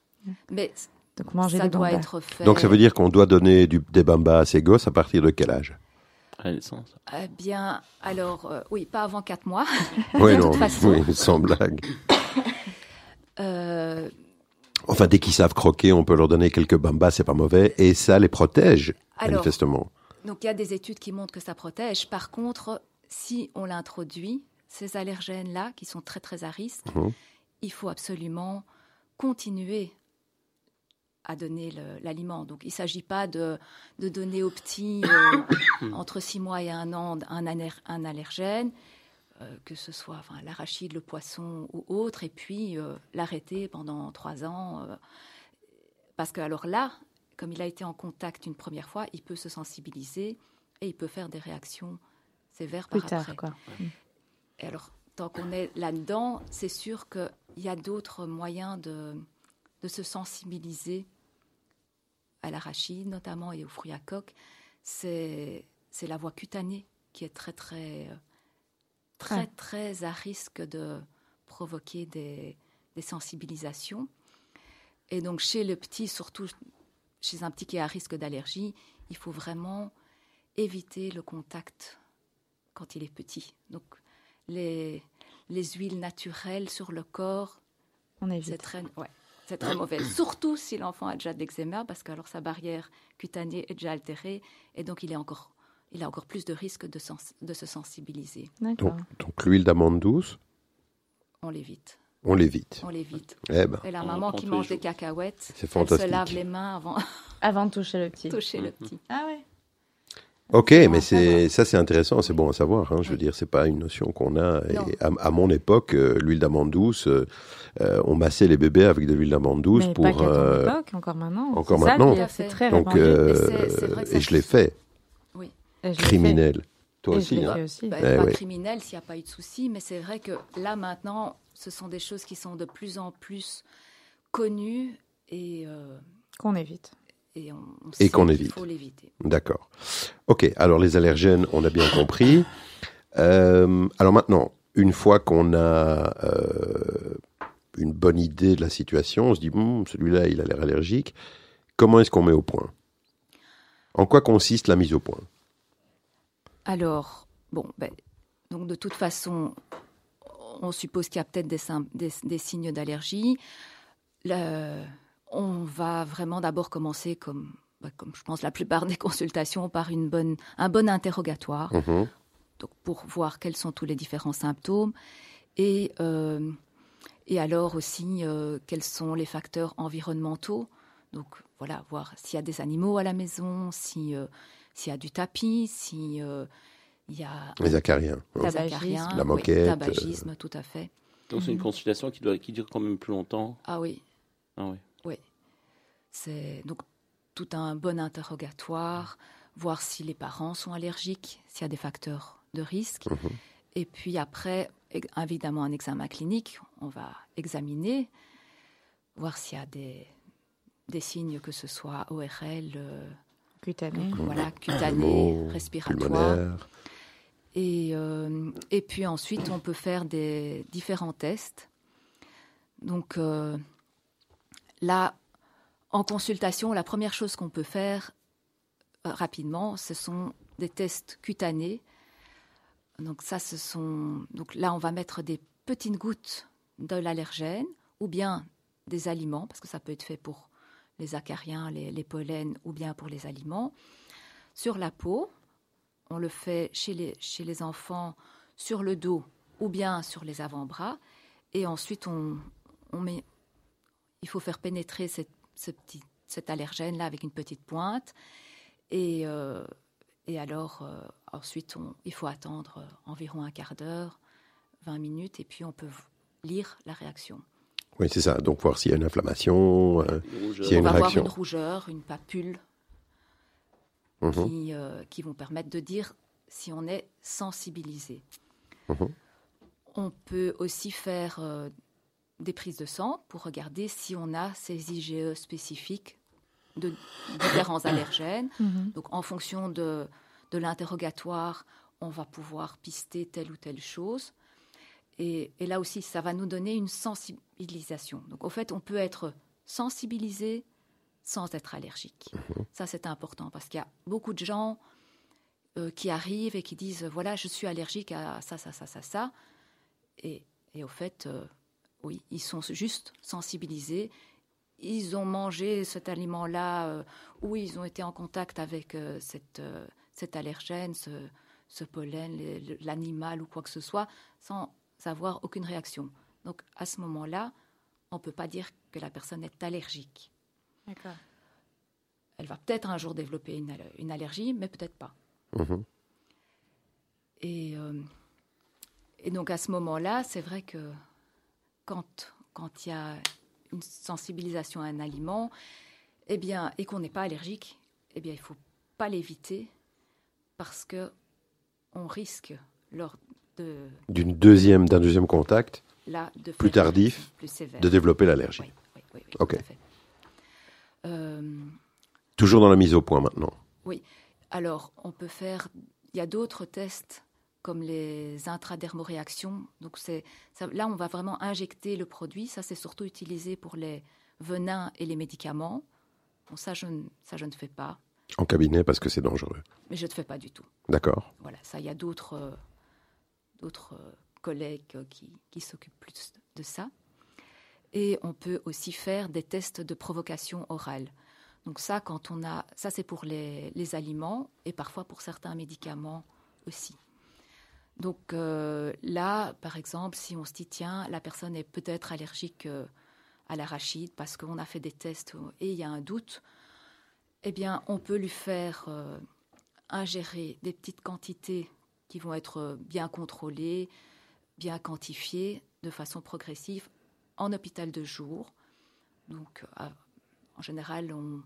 Mais Donc manger ça des doit bambas. être fait. Donc, ça veut dire qu'on doit donner du, des bambas à ses gosses à partir de quel âge? À la naissance. Eh bien, alors, euh, oui, pas avant quatre mois. Oui, [LAUGHS] De non, toute façon. oui, sans blague. Euh, Enfin, dès qu'ils savent croquer, on peut leur donner quelques bambas, c'est pas mauvais. Et ça les protège, alors, manifestement. Donc il y a des études qui montrent que ça protège. Par contre, si on l'introduit, ces allergènes-là, qui sont très très à risque, Mhm. il faut absolument continuer à donner l'aliment. Donc il ne s'agit pas de, de donner au petit euh, [COUGHS] entre six mois et un an un, aller- un allergène, que ce soit enfin, l'arachide, le poisson ou autre, et puis euh, l'arrêter pendant trois ans. euh, parce que alors là, comme il a été en contact une première fois, il peut se sensibiliser et il peut faire des réactions sévères Plus par tard, après. quoi. Et alors, tant qu'on est là-dedans, c'est sûr qu'il y a d'autres moyens de, de se sensibiliser à l'arachide, notamment, et aux fruits à coque. C'est la voie cutanée qui est très, très, euh, très, très à risque de provoquer des, des sensibilisations. Et donc, chez le petit, surtout chez un petit qui est à risque d'allergie, il faut vraiment éviter le contact quand il est petit. Donc, les, les huiles naturelles sur le corps, On c'est évite. très, ouais, c'est très mauvais. [CLEARS THROAT] Surtout si l'enfant a déjà de l'eczéma, parce que alors sa barrière cutanée est déjà altérée, et donc il, est encore, il a encore plus de risques de, sens- de se sensibiliser. Donc, donc l'huile d'amande douce, On l'évite, on l'évite. on l'évite. Eh ben, Et la maman qui mange des cacahuètes, C'est elle se lave les mains avant de [LAUGHS] Avant de toucher le petit. toucher le petit. Ah ouais. ok, mais c'est ça c'est intéressant, c'est bon à savoir. Hein, je veux dire, c'est pas une notion qu'on a. Et à, à mon époque, euh, l'huile d'amande douce, euh, euh, on massait les bébés avec de l'huile d'amande douce Mais pour. pas euh, époque, encore maintenant. encore ça, maintenant. C'est très donc, Et je l'ai fait. Criminel. Toi Et aussi, hein. aussi. Bah, Eh pas oui. criminel s'il n'y a pas eu de souci, mais c'est vrai que là maintenant, ce sont des choses qui sont de plus en plus connues et, euh, Qu'on évite. et on, on Et sait qu'on évite. faut l'éviter. D'accord. Ok, alors les allergènes, on a bien compris. Euh, alors maintenant, une fois qu'on a euh, une bonne idée de la situation, on se dit, Hum, celui-là, il a l'air allergique. Comment est-ce qu'on met au point? En quoi consiste la mise au point? Alors, bon, ben, donc de toute façon, on suppose qu'il y a peut-être des, sym- des- des signes d'allergie. Le- On va vraiment d'abord commencer, comme, ben, comme je pense la plupart des [LAUGHS] consultations, par une bonne, un bon interrogatoire. Mhm. donc pour voir quels sont tous les différents symptômes et, euh, et alors aussi euh, quels sont les facteurs environnementaux. Donc voilà, voir s'il y a des animaux à la maison, si, euh, s'il y a du tapis, si euh, il y a Les acariens. hein. acariens, La oui, moquette, tabagisme, tout à fait. Donc c'est une consultation qui, doit, qui dure quand même plus longtemps. Ah oui, Ah oui. c'est donc tout un bon interrogatoire, voir si les parents sont allergiques, s'il y a des facteurs de risque. Mhm. Et puis après, évidemment, un examen clinique, on va examiner, voir s'il y a des, des signes, que ce soit ORL, euh, Cutané. voilà, cutané, Pulmo- respiratoire. Pulmonaire. Et, euh, et puis ensuite, on peut faire des différents tests. Donc euh, là, en consultation, la première chose qu'on peut faire euh, rapidement, ce sont des tests cutanés. Donc ça, ce sont donc là, on va mettre des petites gouttes de l'allergène ou bien des aliments, parce que ça peut être fait pour les acariens, les, pollens ou bien pour les aliments, sur la peau. On le fait chez les, enfants sur le dos ou bien sur les avant-bras. Et ensuite, on, met, il faut faire pénétrer cette, cet allergène-là avec une petite pointe. Et, euh, alors, euh, ensuite, il faut attendre environ un quart d'heure, 20 minutes, et puis on peut lire la réaction. Oui, c'est ça. Donc voir s'il y a une inflammation. euh. S'il y a on une va avoir réaction. une rougeur, une papule, mhm. qui, euh, qui vont permettre de dire si on est sensibilisé. Mhm. On peut aussi faire euh, des prises de sang pour regarder si on a ces IgE spécifiques de différents [COUGHS] allergènes. Mhm. Donc en fonction de, de l'interrogatoire, on va pouvoir pister telle ou telle chose. Et, et là aussi, ça va nous donner une sensibilisation. Donc au fait, on peut être sensibilisé sans être allergique. Ça, c'est important parce qu'il y a beaucoup de gens euh, qui arrivent et qui disent, voilà, je suis allergique à ça, ça, ça, ça, ça. Et, et au fait, euh, oui, ils sont juste sensibilisés. Ils ont mangé cet aliment-là euh, ou ils ont été en contact avec cette, cet allergène, ce, ce pollen, l'animal ou quoi que ce soit, sans avoir aucune réaction. Donc à ce moment-là, on ne peut pas dire que la personne est allergique. D'accord. Elle va peut-être un jour développer une, al- une allergie, mais peut-être pas. Mhm. Et, euh, et donc à ce moment-là, c'est vrai que quand quand il y a une sensibilisation à un aliment, eh bien, et qu'on n'est pas allergique, eh bien, il faut pas l'éviter parce que on risque lors D'une deuxième, d'un deuxième contact, là de Plus tardif, plus de développer l'allergie. Oui, oui, oui, oui, Ok. Euh, Toujours dans la mise au point maintenant. Alors, on peut faire. Il y a d'autres tests comme les intradermoréactions. Donc, c'est là, on va vraiment injecter le produit. Ça, c'est surtout utilisé pour les venins et les médicaments. Bon, ça, je, ne- ça, je ne fais pas. En cabinet parce que c'est dangereux. Mais je ne fais pas du tout. D'accord. Voilà, ça, il y a d'autres euh, d'autres euh, collègues euh, qui, s'occupent plus de ça. Et on peut aussi faire des tests de provocation orale. Donc ça, quand on a, ça c'est pour les, les aliments et parfois pour certains médicaments aussi. Donc euh, là, par exemple, si on se dit tiens, la personne est peut-être allergique à l'arachide parce qu'on a fait des tests et il y a un doute, eh bien, on peut lui faire ingérer des petites quantités qui vont être euh, bien contrôlées, bien quantifiées de façon progressive en hôpital de jour. Donc, euh, en général, on,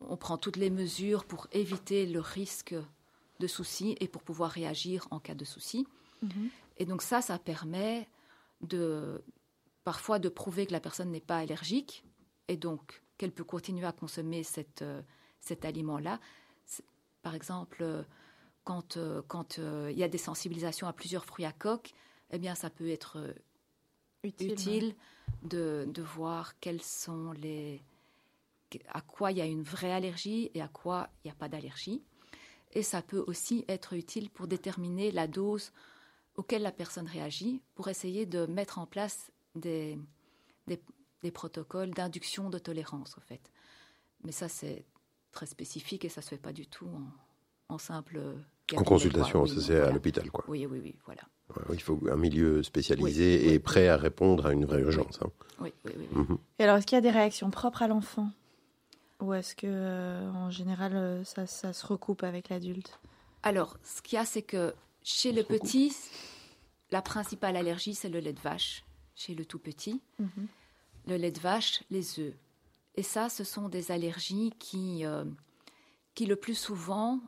on prend toutes les mesures pour éviter le risque de soucis et pour pouvoir réagir en cas de soucis. Mhm. Et donc ça, ça permet de parfois de prouver que la personne n'est pas allergique et donc qu'elle peut continuer à consommer cette, euh, cet aliment-là. Par exemple, quand euh, quand euh, il y a des sensibilisations à plusieurs fruits à coque, eh bien ça peut être euh, Utile. utile de, de voir quels sont les à quoi il y a une vraie allergie et à quoi il n'y a pas d'allergie. Et ça peut aussi être utile pour déterminer la dose auquel la personne réagit, pour essayer de mettre en place des, des, des protocoles d'induction de tolérance, en fait. Mais ça, c'est très spécifique et ça se fait pas du tout en, en simple... En consultation, Oui, c'est à l'hôpital, quoi. Oui, oui, oui, voilà. Ouais, il faut un milieu spécialisé Oui, et oui. prêt à répondre à une vraie urgence. hein. Oui, oui, oui. Mhm. Et alors, est-ce qu'il y a des réactions propres à l'enfant? Ou est-ce que, euh, en général, euh, ça, ça se recoupe avec l'adulte? Alors, ce qu'il y a, c'est que chez le petit, la principale allergie, c'est le lait de vache. Chez le tout petit, le lait de vache, les œufs. Et ça, ce sont des allergies qui, euh, qui le plus souvent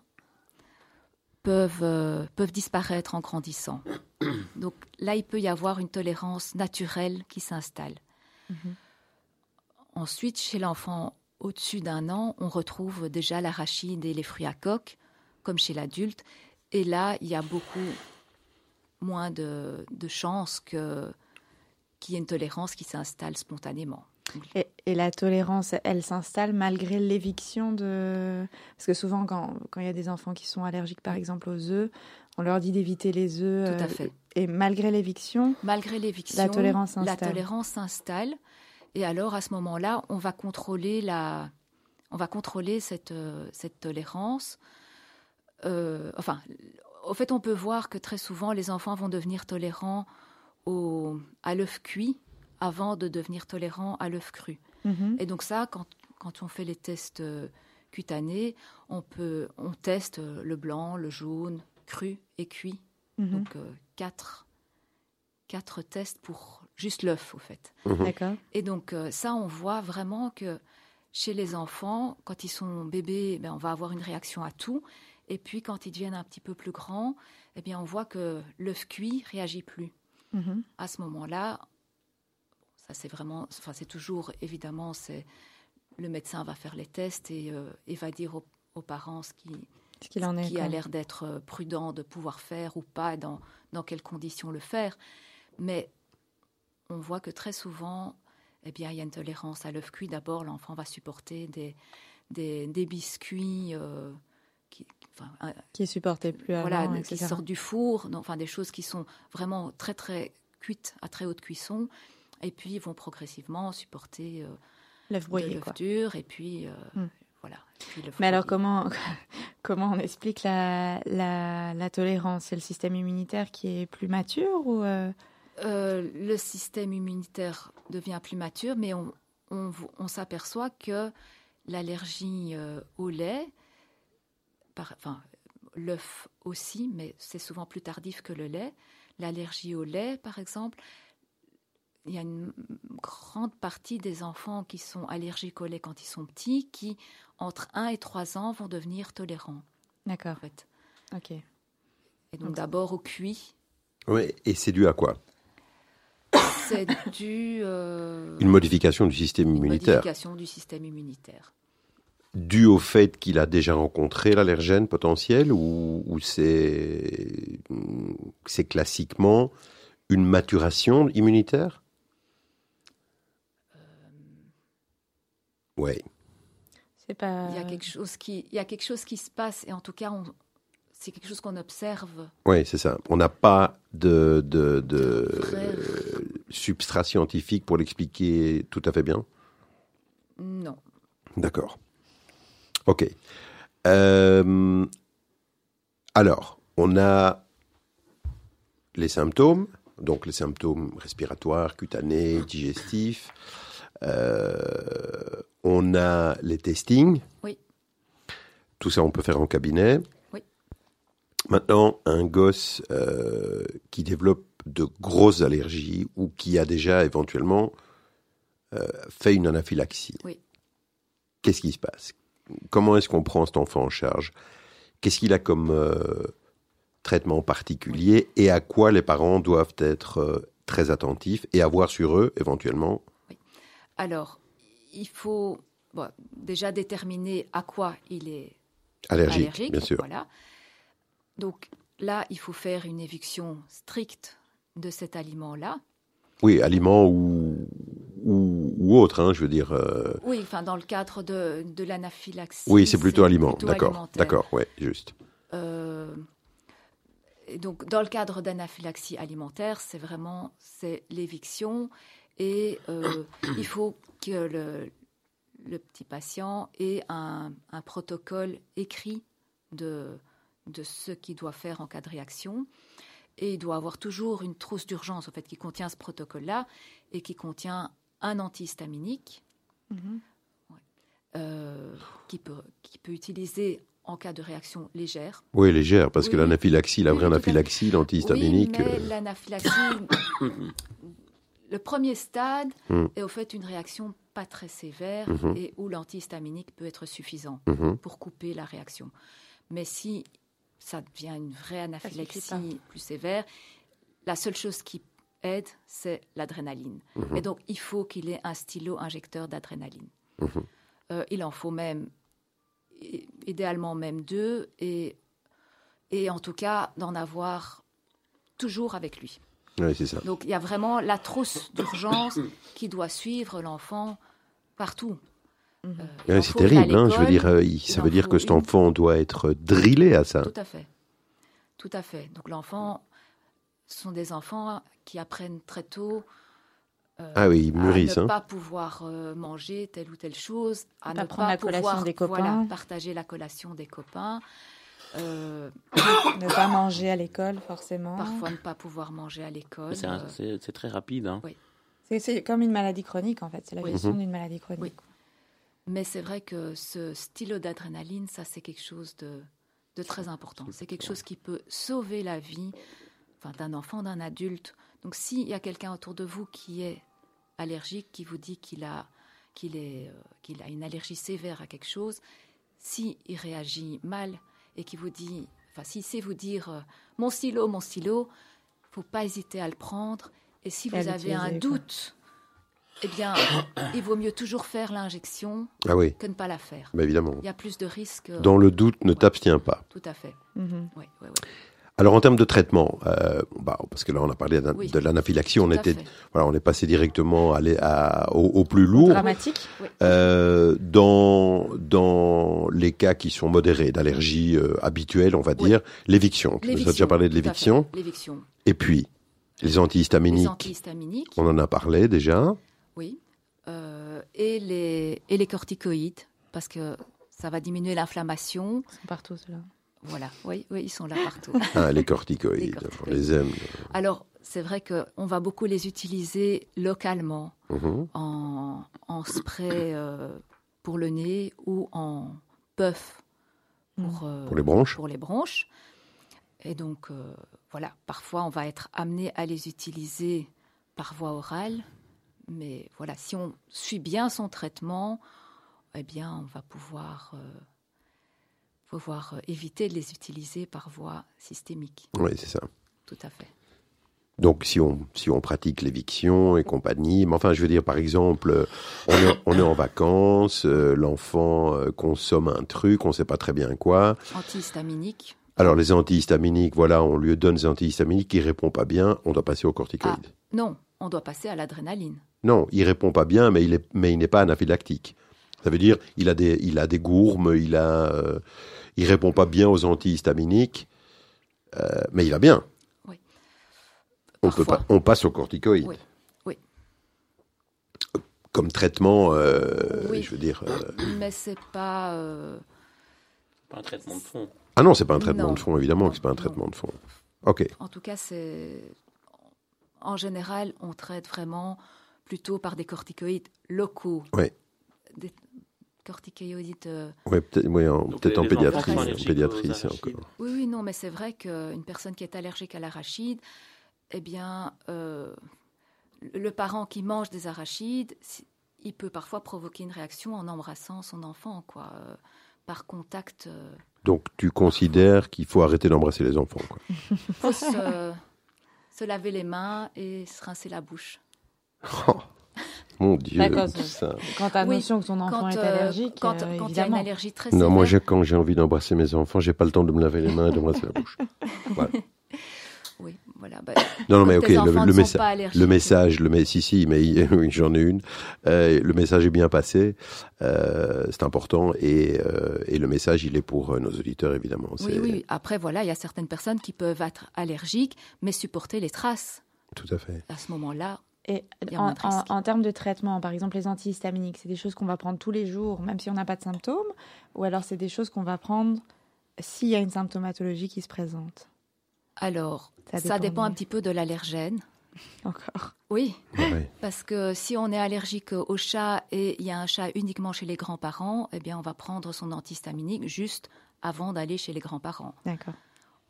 peuvent, euh, peuvent disparaître en grandissant. [COUGHS] Donc là, il peut y avoir une tolérance naturelle qui s'installe. Ensuite, chez l'enfant au-dessus d'un an, on retrouve déjà l'arachide et les fruits à coque, comme chez l'adulte. Et là, il y a beaucoup moins de, de chances qu'il y ait une tolérance qui s'installe spontanément. Et, et la tolérance, elle s'installe malgré l'éviction de... Parce que souvent, quand, quand il y a des enfants qui sont allergiques, par exemple, aux œufs, on leur dit d'éviter les œufs. Tout à euh, fait. Et malgré l'éviction, Malgré l'éviction, La tolérance la s'installe. tolérance s'installe. Et alors, à ce moment-là, on va contrôler, la, on va contrôler cette, euh, cette tolérance. Euh, enfin, au fait, on peut voir que très souvent, les enfants vont devenir tolérants au, à l'œuf cuit avant de devenir tolérants à l'œuf cru. Mhm. Et donc ça, quand, quand on fait les tests euh, cutanés, on, peut, on teste euh, le blanc, le jaune, cru et cuit. Mhm. Donc euh, quatre, quatre tests pour juste l'œuf, au fait. Mhm. D'accord. Et donc euh, ça, on voit vraiment que chez les enfants, quand ils sont bébés, ben, on va avoir une réaction à tout. Et puis quand ils deviennent un petit peu plus grands, eh bien, on voit que l'œuf cuit réagit plus. À ce moment-là, c'est vraiment, enfin c'est toujours évidemment, c'est le médecin va faire les tests et, euh, et va dire aux, aux parents ce qui, Ce qu'il en est. qui a l'air d'être euh, prudent de pouvoir faire ou pas, dans, dans quelles conditions le faire. Mais on voit que très souvent, eh bien, il y a une tolérance à l'œuf cuit. D'abord, l'enfant va supporter des, des, des biscuits euh, qui, enfin, Qui plus avant, voilà, qui sortent du four, donc, enfin des choses qui sont vraiment très très cuites à très haute cuisson, et puis ils vont progressivement supporter euh, L'œuf broyé, quoi. et puis euh, Hmm. voilà. et puis le Mais alors comment [LAUGHS] comment on explique la, la, la tolérance? C'est le système immunitaire qui est plus mature ou euh, Euh, le système immunitaire devient plus mature, mais on, on, on s'aperçoit que l'allergie euh, au lait, par, enfin l'œuf aussi, mais c'est souvent plus tardif que le lait. L'allergie au lait, par exemple, il y a une grande partie des enfants qui sont allergiques au lait quand ils sont petits, qui entre 1 et 3 ans vont devenir tolérants. D'accord. En fait. Ok. Et donc Donc, d'abord au cuit, Oui, et c'est dû à quoi? C'est dû euh, Une modification du système une immunitaire. modification du système immunitaire. Dû au fait qu'il a déjà rencontré l'allergène potentiel ou, ou c'est c'est classiquement une maturation immunitaire? Oui. C'est pas. Il y a quelque chose qui, il y a quelque chose qui se passe et en tout cas, on- c'est quelque chose qu'on observe. Oui, c'est ça. On n'a pas de, de, de Vrai. euh, substrat scientifique pour l'expliquer tout à fait bien. Non. D'accord. Ok. Euh, alors, on a les symptômes, donc les symptômes respiratoires, cutanés, digestifs. Euh, on a les testings. Oui. Tout ça, on peut faire en cabinet. Oui. Maintenant, un gosse euh, qui développe de grosses allergies ou qui a déjà éventuellement euh, fait une anaphylaxie. Oui. Qu'est-ce qui se passe? Comment est-ce qu'on prend cet enfant en charge? Qu'est-ce qu'il a comme euh, traitement particulier? Et à quoi les parents doivent être très attentifs et avoir sur eux éventuellement? Alors, il faut bon, déjà déterminer à quoi il est allergiques, allergique. bien sûr. Voilà. Donc là, il faut faire une éviction stricte de cet aliment-là. Oui, aliments ou, ou, ou autres, hein, je veux dire. euh, Oui, enfin, dans le cadre de, de l'anaphylaxie. oui, c'est plutôt aliment, d'accord, d'accord, ouais, juste. Euh, donc, dans le cadre d'anaphylaxie alimentaire, c'est vraiment c'est l'éviction et euh, il faut que le, le petit patient ait un, un protocole écrit de, de ce qu'il doit faire en cas de réaction. Et il doit avoir toujours une trousse d'urgence en fait, qui contient ce protocole-là et qui contient un antihistaminique euh, qui, peut, qui peut utiliser en cas de réaction légère. Oui, légère, parce Oui, que l'anaphylaxie, la vraie anaphylaxie, l'antihistaminique. Oui, mais euh, l'anaphylaxie, le premier stade Hmm. est au fait une réaction pas très sévère Mhm. et où l'antihistaminique peut être suffisant mhm. pour couper la réaction. Mais si ça devient une vraie anaphylaxie plus sévère, la seule chose qui aide, c'est l'adrénaline. Mhm. Et donc, il faut qu'il ait un stylo injecteur d'adrénaline. Euh, il en faut même, idéalement même deux, et, et en tout cas, d'en avoir toujours avec lui. Oui, c'est ça. Donc, il y a vraiment la trousse d'urgence [COUGHS] qui doit suivre l'enfant partout. Euh, Ouais, c'est terrible, hein, je veux l'école. dire, euh, il- ça veut dire que cet une. enfant doit être drillé à ça. Tout à fait. Tout à fait. Donc l'enfant, ce sont des enfants qui apprennent très tôt euh, Ah oui, ils mûrissent. à ne Hein. pas pouvoir euh, manger telle ou telle chose, à ne pas la pouvoir des copains. voilà, partager la collation des copains, euh, Ne pas manger à l'école, forcément. parfois ne pas pouvoir manger à l'école. C'est un- euh, C'est c'est très rapide. Hein. C'est- C'est comme une maladie chronique, en fait. C'est la Oui. gestion Mhm. d'une maladie chronique. Oui. Mais c'est vrai que ce stylo d'adrénaline, ça c'est quelque chose de, de très important. C'est quelque chose qui peut sauver la vie enfin, d'un enfant, d'un adulte. Donc s'il y a quelqu'un autour de vous qui est allergique, qui vous dit qu'il a, qu'il est, euh, qu'il a une allergie sévère à quelque chose, s'il réagit mal et qu'il vous dit, enfin s'il sait vous dire euh, mon stylo, mon stylo, faut pas hésiter à le prendre. Et si vous avez un quoi. doute, eh bien, [COUGHS] il vaut mieux toujours faire l'injection Ah oui, que ne pas la faire. bah évidemment. Il y a plus de risques. Dans le doute, ne t'abstiens pas. Tout à fait. Oui, oui, oui. Alors en termes de traitement, euh, bah, parce que là on a parlé Oui. de l'anaphylaxie, on était, fait. voilà, on est passé directement à, au, au plus lourd. Dramatique. Euh, dans dans les cas qui sont modérés d'allergie euh, habituelle, on va Oui. dire l'éviction. Tu nous as déjà parlé de l'éviction. L'éviction. Et puis les Les antihistaminiques, antihistaminiques, on en a parlé déjà. oui. Euh, et, les, et les corticoïdes, parce que ça va diminuer l'inflammation. Ils sont partout, ceux-là. Voilà, oui, oui, ils sont là partout. [LAUGHS] Ah, les corticoïdes, Les on corticoïdes. les aime. Alors, c'est vrai qu'on va beaucoup les utiliser localement, Mhm. en, en spray euh, pour le nez ou en puff pour, euh, Pour les bronches pour les bronches. Et donc, euh, voilà, parfois on va être amené à les utiliser par voie orale. Mais voilà, si on suit bien son traitement, eh bien, on va pouvoir, euh, pouvoir euh, éviter de les utiliser par voie systémique. Oui, c'est ça. Tout à fait. Donc, si on, si on pratique l'éviction et compagnie, mais enfin, je veux dire, par exemple, on est, on est en vacances, euh, l'enfant euh, consomme un truc, on ne sait pas très bien quoi. Antihistaminique. Alors, les antihistaminiques, voilà, on lui donne des antihistaminiques, il répond pas bien, on doit passer au corticoïde. Non, on doit passer à l'adrénaline. Non, il répond pas bien, mais il est, mais il n'est pas anaphylactique. Ça veut dire, il a des, il a des gourmes, il a, euh, il répond pas bien aux antihistaminiques, euh, mais il va bien. Oui. On peut pas, on passe au corticoïde. Oui, oui. Comme traitement, euh, Oui. je veux dire. euh, Mais c'est pas. euh, Pas un traitement de fond. Ah non, c'est pas un traitement Non. de fond, évidemment que c'est pas un Non. traitement de fond. Ok. En tout cas, c'est. En général, on traite vraiment plutôt par des corticoïdes locaux. Des corticoïdes. euh, Ouais, peut-être ouais, en, pédiatrie. En c'est encore. Oui, oui, non, mais c'est vrai qu'une personne qui est allergique à l'arachide, eh bien, euh, le parent qui mange des arachides, il peut parfois provoquer une réaction en embrassant son enfant, quoi, euh, par contact. euh. Donc, tu considères qu'il faut arrêter d'embrasser les enfants. Quoi. faut se, se laver les mains et se rincer la bouche. Mon Dieu. Ça. Quand tu as Oui, notion que ton enfant est euh, allergique, quand, euh, quand il y a une évidemment. allergie très Non, moi, quand j'ai envie d'embrasser mes enfants, j'ai pas le temps de me laver les mains et d'embrasser la bouche. [LAUGHS] Voilà. Oui, voilà. bah, Non, non, mais ok, le, le messa- le message, le mais si, si, mais [LAUGHS] oui, j'en ai une. Euh, le message est bien passé, euh, c'est important, et, euh, et le message, il est pour euh, nos auditeurs, évidemment. Oui, oui. Après, voilà, il y a certaines personnes qui peuvent être allergiques, mais supporter les traces. Tout à fait. À ce moment-là, Et en, termes de traitement, par exemple les antihistaminiques, c'est des choses qu'on va prendre tous les jours, même si on n'a pas de symptômes, ou alors c'est des choses qu'on va prendre s'il y a une symptomatologie qui se présente. alors, Ça ça, dépend un petit peu de l'allergène. [LAUGHS] Encore. Oui, [LAUGHS] parce que si on est allergique au chat et il y a un chat uniquement chez les grands-parents, eh bien, on va prendre son antihistaminique juste avant d'aller chez les grands-parents. D'accord.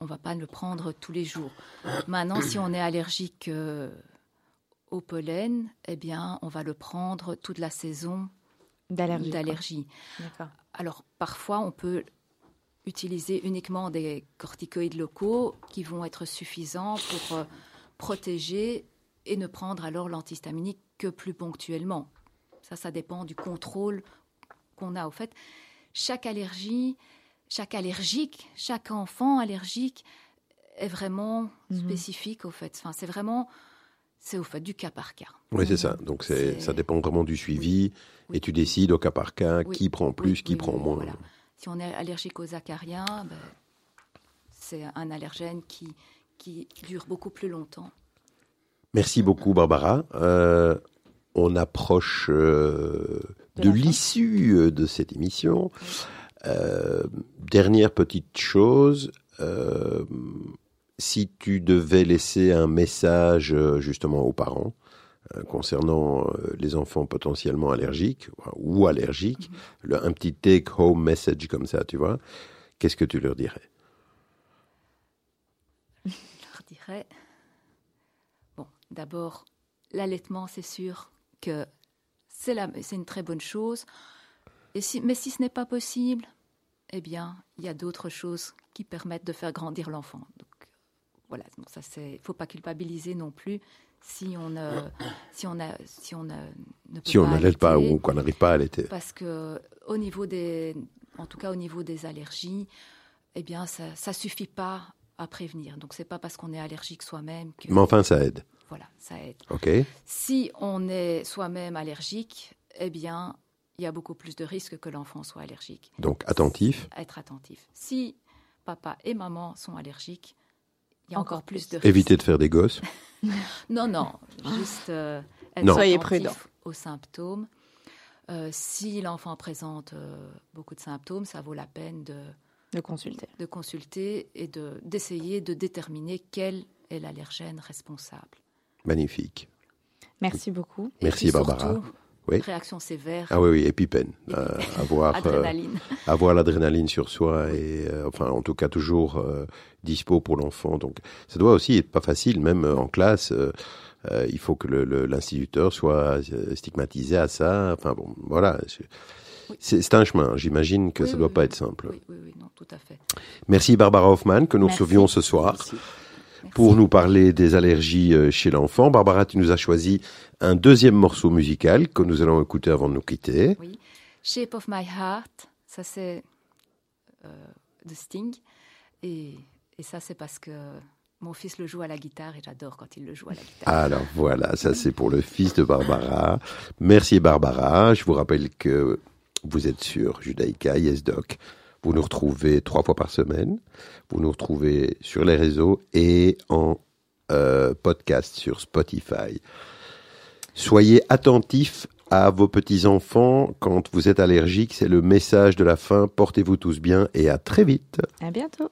On va pas le prendre tous les jours. Maintenant, si on est allergique euh, au pollen, eh bien, on va le prendre toute la saison D'allergie. Alors, parfois, on peut utiliser uniquement des corticoïdes locaux qui vont être suffisants pour euh, protéger et ne prendre alors l'antihistaminique que plus ponctuellement. Ça, ça dépend du contrôle qu'on a. Au fait, chaque allergie, chaque allergique, chaque enfant allergique est vraiment Mhm. spécifique au fait. Enfin, c'est vraiment, c'est au fait du cas par cas. Oui, c'est ça. Donc, c'est, ça dépend vraiment du suivi, Oui. et tu décides au cas par cas Oui. qui prend plus, Oui, qui prend moins. voilà. Si on est allergique aux acariens, ben, c'est un allergène qui, qui dure beaucoup plus longtemps. Merci beaucoup, Barbara. Euh, on approche euh, De l'issue euh, de cette émission. Euh, dernière petite chose, si tu devais laisser un message euh, justement aux parents euh, concernant euh, les enfants potentiellement allergiques ou allergiques, le- un petit take-home message comme ça, tu vois, qu'est-ce que tu leur dirais? Je [LAUGHS] leur dirais, bon, d'abord, l'allaitement, c'est sûr que c'est la- c'est une très bonne chose. Et si, mais si ce n'est pas possible, eh bien, il y a d'autres choses qui permettent de faire grandir l'enfant. Donc, voilà, donc ça, c'est, faut pas culpabiliser non plus si on ne, [COUGHS] si on a, si on a- ne peut Si on pas n'allait pas ou qu'on n'arrive pas à allaiter. Parce que au niveau des, en tout cas au niveau des allergies, eh bien ça, ça suffit pas à prévenir. Donc c'est pas parce qu'on est allergique soi-même que Mais enfin, ça aide. voilà ça aide. OK Si on est soi-même allergique, eh bien il y a beaucoup plus de risques que l'enfant soit allergique. Donc, attentif. Être attentif. Si papa et maman sont allergiques, il y a Encore encore, plus de risques. Éviter de faire des gosses. [LAUGHS] Non, non, juste euh, être Non. Soyez attentif prudent. aux symptômes. Euh, si l'enfant présente euh, beaucoup de symptômes, ça vaut la peine de, De consulter. de consulter et de- d'essayer de, déterminer quel est l'allergène responsable. Magnifique. Merci beaucoup. Et Merci, puis Barbara. surtout, Oui. Réaction sévère, Ah oui, oui, épipène. Euh, avoir, [LAUGHS] euh, avoir l'adrénaline sur soi et, euh, enfin, en tout cas, toujours euh, dispo pour l'enfant. Donc, ça doit aussi être pas facile, même en classe. euh, euh, il faut que l'instituteur soit stigmatisé à ça. Enfin bon, voilà. C'est- un chemin. J'imagine que Oui, ça oui, doit oui. pas être simple. Oui, oui, oui, non, tout à fait. Merci Barbara Hoffman que nous Merci. recevions ce soir Merci. Merci. pour nous parler des allergies euh, chez l'enfant. Barbara, tu nous as choisi un deuxième morceau musical que nous allons écouter avant de nous quitter. Oui. Shape of My Heart, ça c'est euh, de Sting. Et, et ça c'est parce que mon fils le joue à la guitare et j'adore quand il le joue à la guitare. Alors voilà, ça c'est pour le fils de Barbara. Merci Barbara. Je vous rappelle que vous êtes sur Judaïka, YesDoc. Vous nous retrouvez trois fois par semaine. Vous nous retrouvez sur les réseaux et en euh, podcast sur Spotify. Soyez attentifs à vos petits-enfants quand vous êtes allergiques. C'est le message de la fin. Portez-vous tous bien et à très vite. À bientôt.